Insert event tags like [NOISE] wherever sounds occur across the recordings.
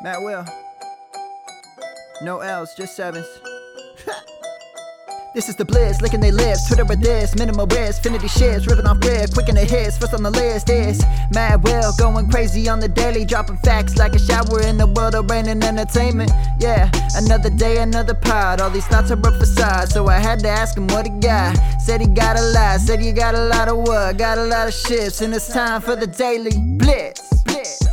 Matt Will. No L's, just sevens. This is the bliss, licking their lips, Twitter with this, minimal risk, finity shits, ripping off grid, quick in the hits, first on the list is Mad Will, going crazy on the daily, dropping facts like a shower in the world of rain and entertainment. Yeah, another day, another pod, all these thoughts are a facade, so I had to ask him what he got. Said he got a lot, said he got a lot of what, got a lot of shifts, and it's time for the daily blitz, blitz.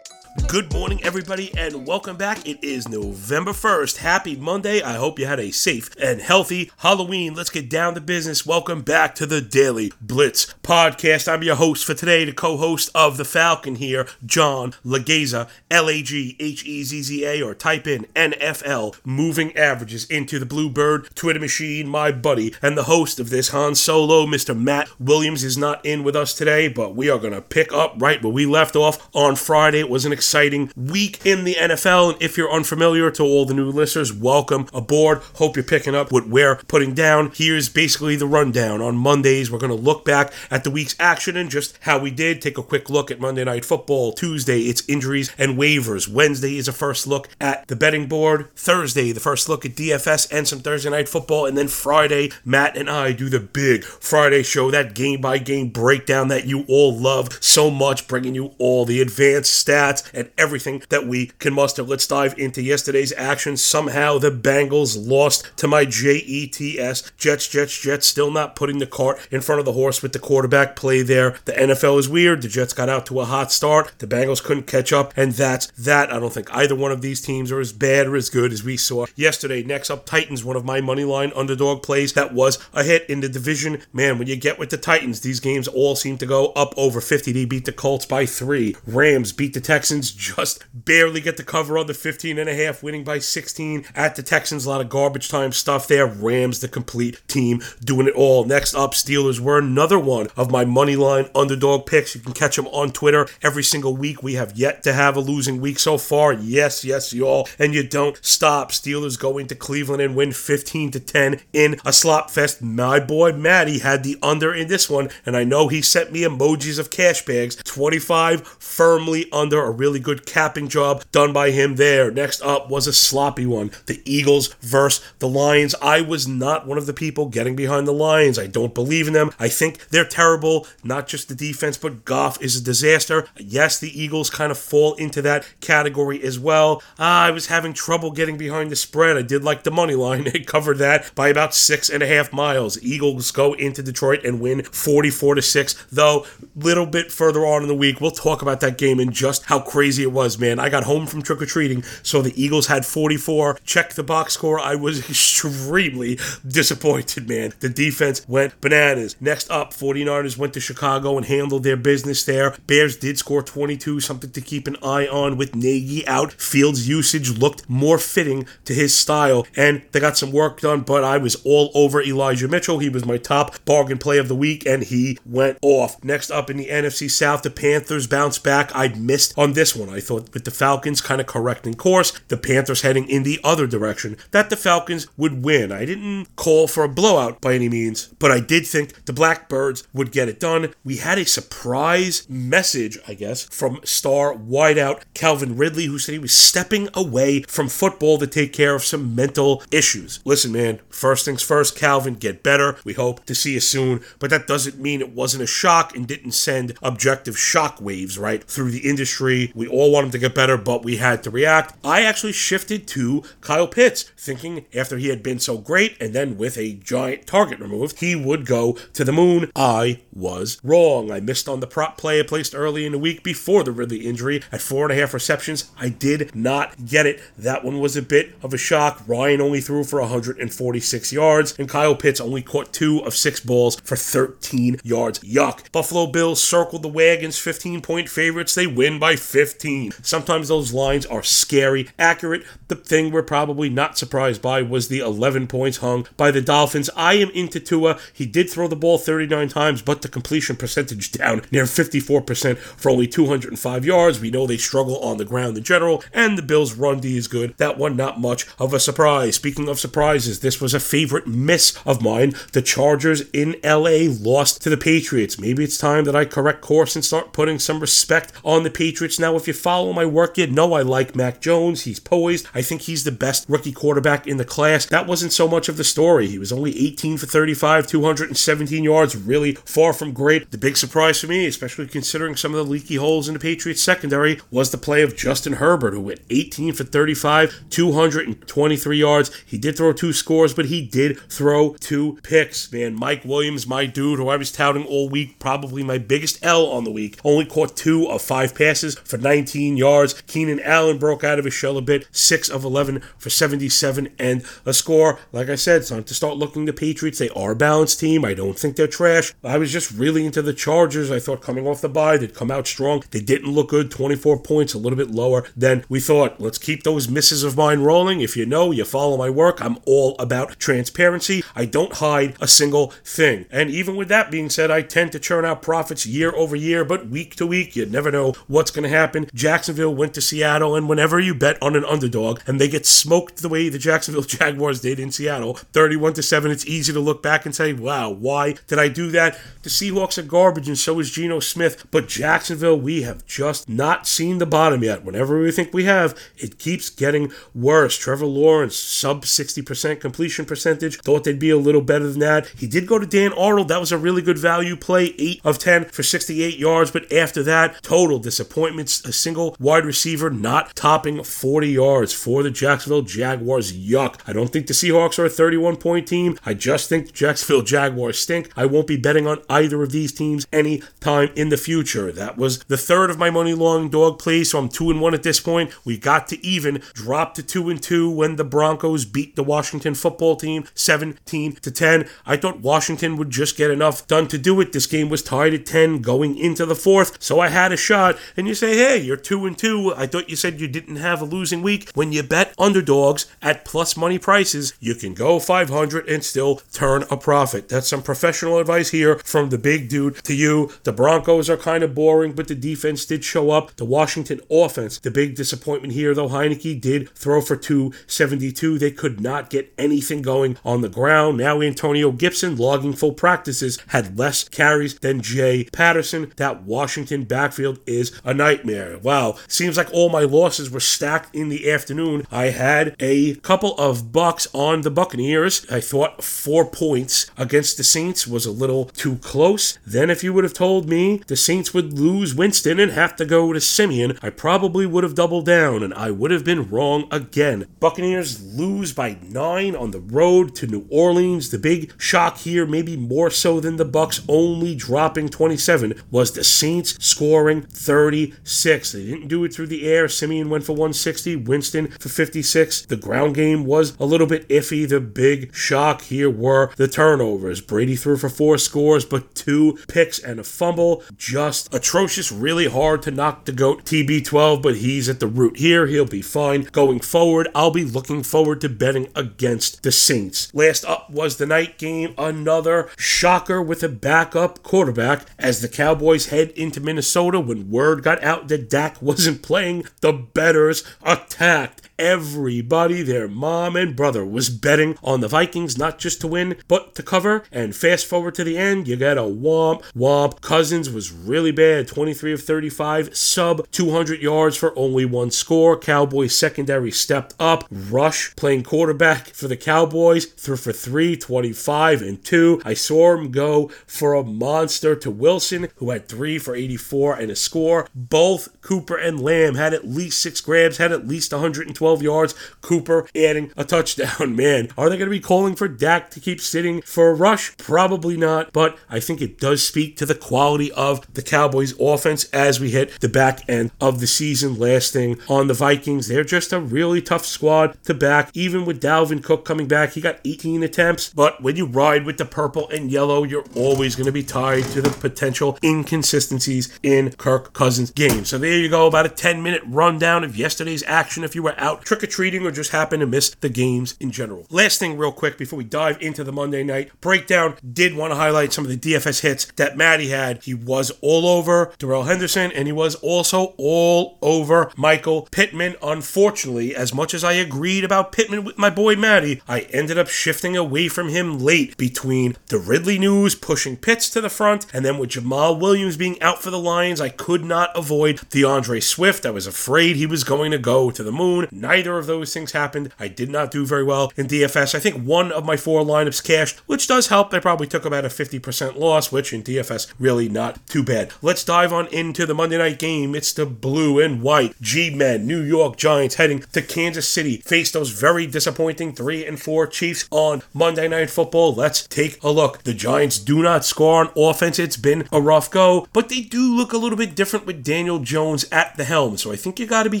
Good morning, everybody, and welcome back. It is November 1st. Happy Monday. I hope you had a safe and healthy Halloween. Let's get down to business. Welcome back to the Daily Blitz podcast. I'm your host for today, the co host of The Falcon here, John Laghezza, L A G H E Z Z A, or type in NFL moving averages into the Bluebird Twitter machine. My buddy and the host of this Han Solo, Mr. Matt Williams, is not in with us today, but we are going to pick up right where we left off on Friday. It was an exciting week in the NFL. And if you're unfamiliar to all the new listeners, welcome aboard. Hope you're picking up what we're putting down. Here's basically the rundown. On Mondays, we're going to look back at the week's action and just how we did. Take a quick look at Monday Night Football. Tuesday, it's injuries and waivers. Wednesday is a first look at the betting board. Thursday, the first look at DFS and some Thursday Night Football. And then Friday, Matt and I do the big Friday show, that game by game breakdown that you all love so much, bringing you all the advanced stats and everything that we can muster. Let's dive into yesterday's action. Somehow the Bengals lost to my JETS. Jets, Jets, Jets, still not putting the cart in front of the horse with the quarterback play there. The NFL is weird. The Jets got out to a hot start. The Bengals couldn't catch up, and that's that. I don't think either one of these teams are as bad or as good as we saw yesterday. Next up, Titans, one of my money line underdog plays that was a hit in the division. Man, when you get with the Titans, these games all seem to go up over 50. They beat the Colts by three. Rams beat the Texans just barely get the cover on the 15 and a half, winning by 16 at the Texans. A lot of garbage time stuff there. Rams, the complete team, doing it all. Next up, Steelers were another one of my money line underdog picks. You can catch them on Twitter every single week. We have yet to have a losing week so far. Yes, yes, y'all. And you don't stop. Steelers go into Cleveland and win 15 to 10 in a slop fest. My boy Matty had the under in this one, and I know he sent me emojis of cash bags. 25 firmly under. A really good capping job done by him there. Next up was a sloppy one. The Eagles versus the Lions. I was not one of the people getting behind the Lions. I don't believe in them. I think they're terrible. Not just the defense, but Goff is a disaster. Yes, the Eagles kind of fall into that category as well. Ah, I was having trouble getting behind the spread. I did like the money line. [LAUGHS] It covered that by about six and a half miles. Eagles go into Detroit and win 44 to 6. Though, little bit further on in the week, we'll talk about that game and just how crazy it was, man. I got home from trick or treating, so the Eagles had 44. Check the box score. I was [LAUGHS] extremely disappointed, man. The defense went bananas. Next up, 49ers went to Chicago and handled their business there. Bears did score 22, something to keep an eye on with Nagy out. Fields' usage looked more fitting to his style, and they got some work done, but I was all over Elijah Mitchell. He was my top bargain play of the week, and he went off. Next up in the NFC South, the Panthers bounced back. I missed on this one. I thought with the Falcons kind of correcting course, the Panthers heading in the other direction, that the Falcons would win. I didn't call for a blowout by any means, but I did think the Blackbirds would get it done. We had a surprise message, I guess, from star wideout Calvin Ridley, who said he was stepping away from football to take care of some mental issues. Listen, man, first things first, Calvin, get better. We hope to see you soon, but that doesn't mean it wasn't a shock and didn't send objective shock waves, right, through the industry. We all want him to get better, but we had to react. I actually shifted to Kyle Pitts, thinking after he had been so great and then with a giant target removed, he would go to the moon. I was wrong. I missed on the prop play I placed early in the week before the Ridley injury at four and a half receptions. I did not get it. That one was a bit of a shock. Ryan only threw for 146 yards, and Kyle Pitts only caught two of six balls for 13 yards. Yuck. Buffalo Bills circled the wagons, 15 point favorites. They win by 15. Sometimes those lines are scary, accurate. The thing we're probably not surprised by was the 11 points hung by the Dolphins. I am into Tua. He did throw the ball 39 times, but the completion percentage down near 54% for only 205 yards. We know they struggle on the ground in general, and the Bills' run D is good. That one, not much of a surprise. Speaking of surprises, this was a favorite miss of mine. The Chargers in LA lost to the Patriots. Maybe it's time that I correct course and start putting some respect on the Patriots. Now, if you follow my work, you know I like Mac Jones. He's poised. I think he's the best rookie quarterback in the class. That wasn't so much of the story. He was only 18 for 35, 217 yards, really far from great. The big surprise for me, especially considering some of the leaky holes in the Patriots secondary, was the play of Justin Herbert, who went 18 for 35, 223 yards. He did throw two scores, but he did throw two picks. Man, Mike Williams, my dude, who I was touting all week, probably my biggest L on the week, only caught two of five passes for 19 yards. Keenan Allen broke out of his shell a bit, 6 of 11 for 77 and a score. Like I said, time to start looking the Patriots. They are a balanced team. I don't think they're trash. I was just really into the Chargers. I thought coming off the bye, they'd come out strong. They didn't look good, 24 points, a little bit lower than we thought. Let's keep those misses of mine rolling. If you know, you follow my work, I'm all about transparency. I don't hide a single thing. And even with that being said, I tend to churn out profits year over year, but week to week, you never know what's going to happen. Jacksonville went to Seattle, and whenever you bet on an underdog and they get smoked the way the Jacksonville [LAUGHS] Jaguars did in Seattle, 31 to 7, it's easy to look back and say, wow, why did I do that? The Seahawks are garbage, and so is Geno Smith. But Jacksonville, we have just not seen the bottom yet. Whenever we think we have, it keeps getting worse. Trevor Lawrence, sub 60% completion percentage, thought they'd be a little better than that. He did go to Dan Arnold. That was a really good value play, 8 of 10 for 68 yards. But after that, total disappointments. Single wide receiver not topping 40 yards for the Jacksonville Jaguars. Yuck. I don't think the Seahawks are a 31 point team. I just think the Jacksonville Jaguars stink. I won't be betting on either of these teams any time in the future. That was the third of my money long dog plays, so I'm 2 and 1 at this point. We got to even, dropped to 2 and 2 when the Broncos beat the Washington football team 17 to 10. I thought Washington would just get enough done to do it. This game was tied at 10 going into the fourth, so I had a shot. And you say, hey, you're 2 and 2. I thought you said you didn't have a losing week. When you bet underdogs at plus money prices, you can go 500 and still turn a profit. That's some professional advice here from the big dude to you. The Broncos are kind of boring, but the defense did show up. The Washington offense, the big disappointment here, though Heinicke did throw for 272. They could not get anything going on the ground. Now Antonio Gibson, logging full practices, had less carries than Jay Patterson. That Washington backfield is a nightmare. Wow, seems like all my losses were stacked in the afternoon. I had a couple of bucks on the Buccaneers. I thought four points against the Saints was a little too close. Then, if you would have told me the Saints would lose Winston and have to go to Siemian, I probably would have doubled down and I would have been wrong again. Buccaneers lose by nine on the road to New Orleans. The big shock here, maybe more so than the Bucks only dropping 27, was the Saints scoring 36. They didn't do it through the air. Siemian went for 160, Winston for 56. The ground game was a little bit iffy. The big shock here were the turnovers. Brady threw for four scores, but two picks and a fumble. Just atrocious, really hard to knock the GOAT TB12, but he's at the root here. He'll be fine. Going forward, I'll be looking forward to betting against the Saints. Last up was the night game. Another shocker with a backup quarterback as the Cowboys head into Minnesota when word got out that Dak wasn't playing. The betters attacked everybody, their mom and brother, was betting on the Vikings not just to win, but to cover. And fast forward to the end, you got a womp womp. Cousins was really bad 23 of 35, sub 200 yards for only one score. Cowboys secondary stepped up. Rush playing quarterback for the Cowboys threw for 3, 25 and 2. I saw him go for a monster to Wilson, who had 3 for 84 and a score. Both Cooper and Lamb had at least 6 grabs, had at least 112 yards. Cooper adding a touchdown. [LAUGHS] Man, are they going to be calling for Dak to keep sitting for a rush? Probably not, but I think it does speak to the quality of the Cowboys offense as we hit the back end of the season. Last thing on the Vikings, they're just a really tough squad to back. Even with Dalvin Cook coming back, he got 18 attempts, but when you ride with the purple and yellow, you're always going to be tied to the potential inconsistencies in Kirk Cousins' game. So there you go, about a 10 minute rundown of yesterday's action if you were out trick or treating or just happen to miss the games in general. Last thing, real quick, before we dive into the Monday night breakdown, did want to highlight some of the DFS hits that Maddie had. He was all over Darrell Henderson and he was also all over Michael Pittman. Unfortunately, as much as I agreed about Pittman with my boy Maddie, I ended up shifting away from him late between the Ridley news pushing Pitts to the front and then with Jamaal Williams being out for the Lions, I could not avoid D'Andre Swift. I was afraid he was going to go to the moon. Neither of those things happened. I did not do very well in DFS. I think one of my four lineups cashed, which does help. I probably took about a 50% loss, which in DFS really not too bad. Let's dive on into the Monday night game. It's the blue and white G Men New York Giants heading to Kansas City. Face those very disappointing 3 and 4 Chiefs on Monday Night Football. Let's take a look. The Giants do not score on offense. It's been a rough go, but they do look a little bit different with Daniel Jones at the helm. So I think you got to be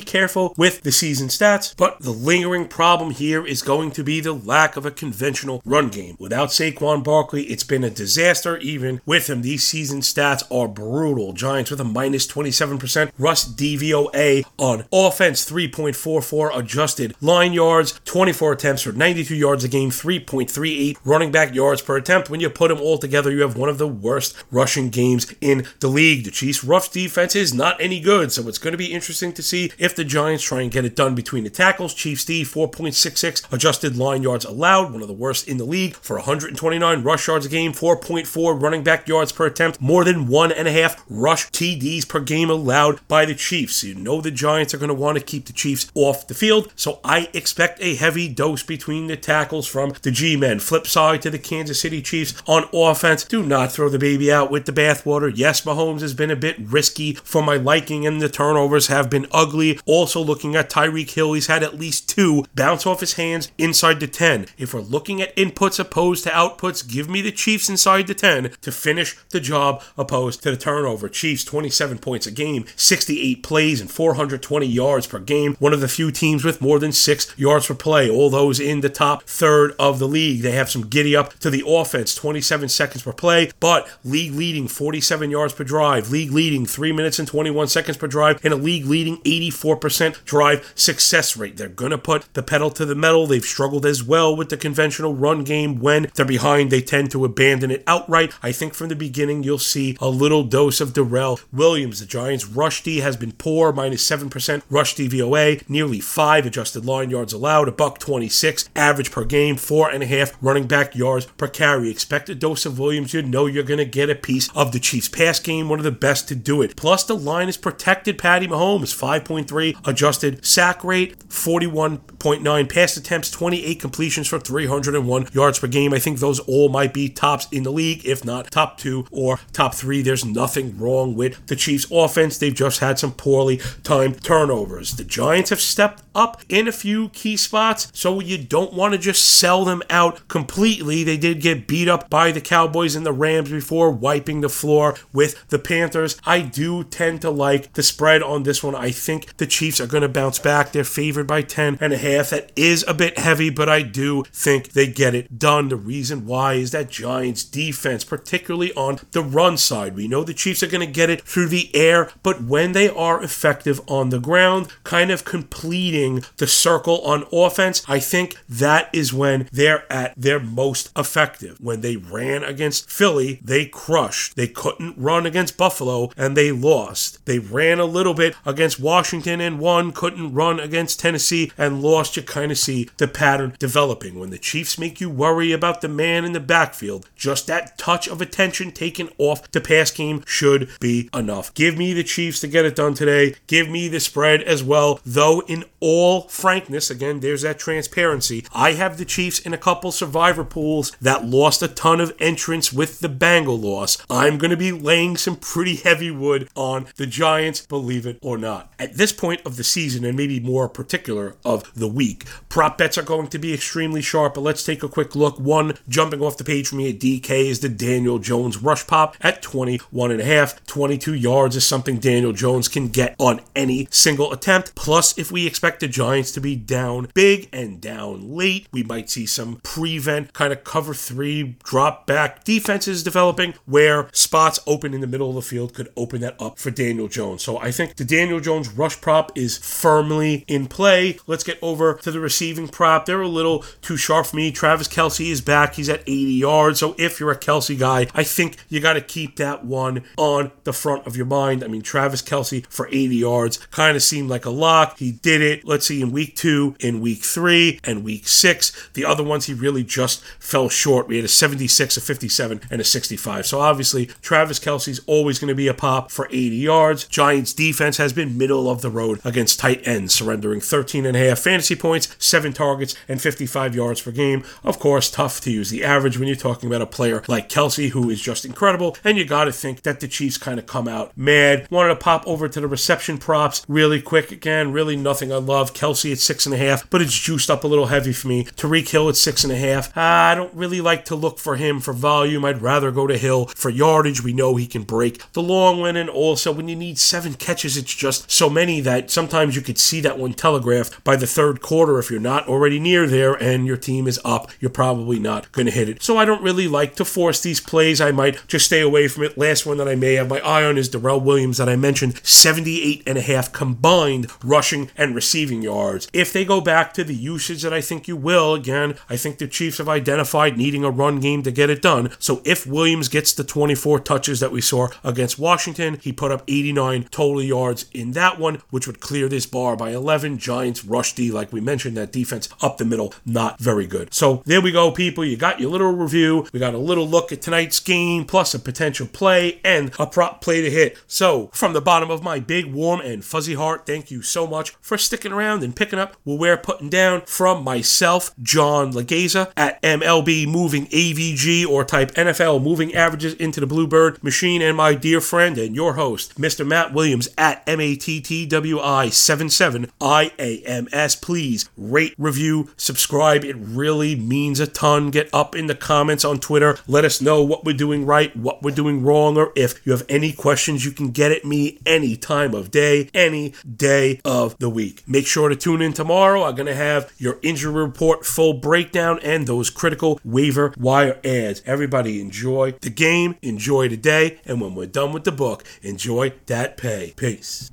careful with the season stats. But the lingering problem here is going to be the lack of a conventional run game. Without Saquon Barkley, it's been a disaster. Even with him, these season stats are brutal. Giants with a minus 27% rush DVOA on offense, 3.44 adjusted line yards, 24 attempts for 92 yards a game, 3.38 running back yards per attempt. When you put them all together, you have one of the worst rushing games in the league. The Chiefs' rough defense is not any good, so it's going to be interesting to see if the Giants try and get it done between the tackles. Chiefs D 4.66 adjusted line yards allowed, one of the worst in the league for 129 rush yards a game, 4.4 running back yards per attempt, more than one and a half rush TDs per game allowed by the Chiefs. You know the Giants are going to want to keep the Chiefs off the field, so I expect a heavy dose between the tackles from the G men. Flip side to the Kansas City Chiefs on offense. Do not throw the baby out with the bathwater. Yes, Mahomes has been a bit risky for my liking, and the turnovers have been ugly. Also, looking at Tyreek Hill, he's had at least two bounce off his hands inside the 10. If we're looking at inputs opposed to outputs, give me the Chiefs inside the 10 to finish the job opposed to the turnover. Chiefs 27 points a game, 68 plays, and 420 yards per game. One of the few teams with more than six yards per play. All those in the top third of the league. They have some giddy up to the offense, 27 seconds per play, but league leading 47 yards per drive, league leading 3 minutes and 21 seconds per drive, and a league leading 84% drive success rate. They're going to put the pedal to the metal. They've struggled as well with the conventional run game. When they're behind, they tend to abandon it outright. I think from the beginning, you'll see a little dose of Darrel Williams. The Giants' rush D has been poor, minus 7% rush DVOA, nearly 5 adjusted line yards allowed, a buck 26 average per game, 4.5 running back yards per carry. Expect a dose of Williams. You know you're going to get a piece of the Chiefs' pass game, one of the best to do it. Plus, the line is protected. Patty Mahomes, 5.3 adjusted sack rate, 41.9 pass attempts, 28 completions for 301 yards per game. I think those all might be tops in the league, if not top two or top three. There's nothing wrong with the Chiefs' offense. They've just had some poorly timed turnovers. The Giants have stepped up in a few key spots, so you don't want to just sell them out completely. They did get beat up by the Cowboys and the Rams before wiping the floor with the Panthers. I do tend to like the spread on this one. I think the Chiefs are going to bounce back. They're favored by 10 and a half. That is a bit heavy, but I do think they get it done. The reason why is that Giants defense, particularly on the run side. We know the Chiefs are going to get it through the air, but when they are effective on the ground, kind of completing the circle on offense, I think that is when they're at their most effective. When they ran against Philly, they crushed. They couldn't run against Buffalo and they lost. They ran a little bit against Washington and won, couldn't run against Tennessee and lost. You kind of see the pattern developing. When the Chiefs make you worry about the man in the backfield, just that touch of attention taken off the pass game should be enough. Give me the Chiefs to get it done today. Give me the spread as well, though in all frankness, again, there's that transparency. I have the Chiefs in a couple survivor pools that lost a ton of entrants with the Bengal loss. I'm going to be laying some pretty heavy wood on the Giants, believe it or not. At this point of the season, and maybe more particular of the week, prop bets are going to be extremely sharp, but let's take a quick look. One jumping off the page for me at DK is the Daniel Jones rush prop at 21 and a half. 22 yards is something Daniel Jones can get on any single attempt. Plus, if we expect expect the Giants to be down big and down late. We might see some prevent kind of cover three drop back defenses developing where spots open in the middle of the field could open that up for Daniel Jones. So I think the Daniel Jones rush prop is firmly in play. Let's get over to the receiving prop. They're a little too sharp for me. Travis Kelce is back. He's at 80 yards. So if you're a Kelce guy, I think you got to keep that one on the front of your mind. I mean, Travis Kelce for 80 yards kind of seemed like a lock. He did it. Let's see, in week two, in week three, and week six. The other ones he really just fell short. We had a 76, a 57, and a 65. So obviously, Travis Kelce's always going to be a pop for 80 yards. Giants defense has been middle of the road against tight ends, surrendering 13 and a half fantasy points, seven targets, and 55 yards per game. Of course, tough to use the average when you're talking about a player like Kelce, who is just incredible. And you got to think that the Chiefs kind of come out mad. Wanted to pop over to the reception props really quick. Again, really nothing I love. Kelce at six and a half, but it's juiced up a little heavy for me. Tyreek Hill at six and a half. Ah, I don't really like to look for him for volume. I'd rather go to Hill for yardage. We know he can break the long one, and also when you need seven catches, it's just so many that sometimes you could see that one telegraphed by the third quarter if you're not already near there and your team is up. You're probably not going to hit it. So I don't really like to force these plays. I might just stay away from it. Last one that I may have my eye on is Darrel Williams that I mentioned, 78 and a half combined rushing and receiving yards. If they go back to the usage that I think you will, again, I think the Chiefs have identified needing a run game to get it done. So if Williams gets the 24 touches that we saw against Washington, he put up 89 total yards in that one, which would clear this bar by 11. Giants rush D, like we mentioned, that defense up the middle, not very good. So there we go, people. You got your little review. We got a little look at tonight's game, plus a potential play and a prop play to hit. So from the bottom of my big, warm, and fuzzy heart, thank you so much for sticking around and picking up what we're putting down from myself, John Laghezza, at MLB Moving AVG, or type NFL Moving Averages into the Bluebird machine, and my dear friend and your host, Mr. Matt Williams, at MATTWI77IAMS. Please rate, review, subscribe. It really means a ton. Get up in the comments on Twitter. Let us know what we're doing right, what we're doing wrong, or if you have any questions, you can get at me any time of day, any day of the week. Make sure to tune in tomorrow. I'm going to have your injury report full breakdown and those critical waiver wire ads. Everybody enjoy the game, enjoy the day, and when we're done with the book, enjoy that pay. Peace.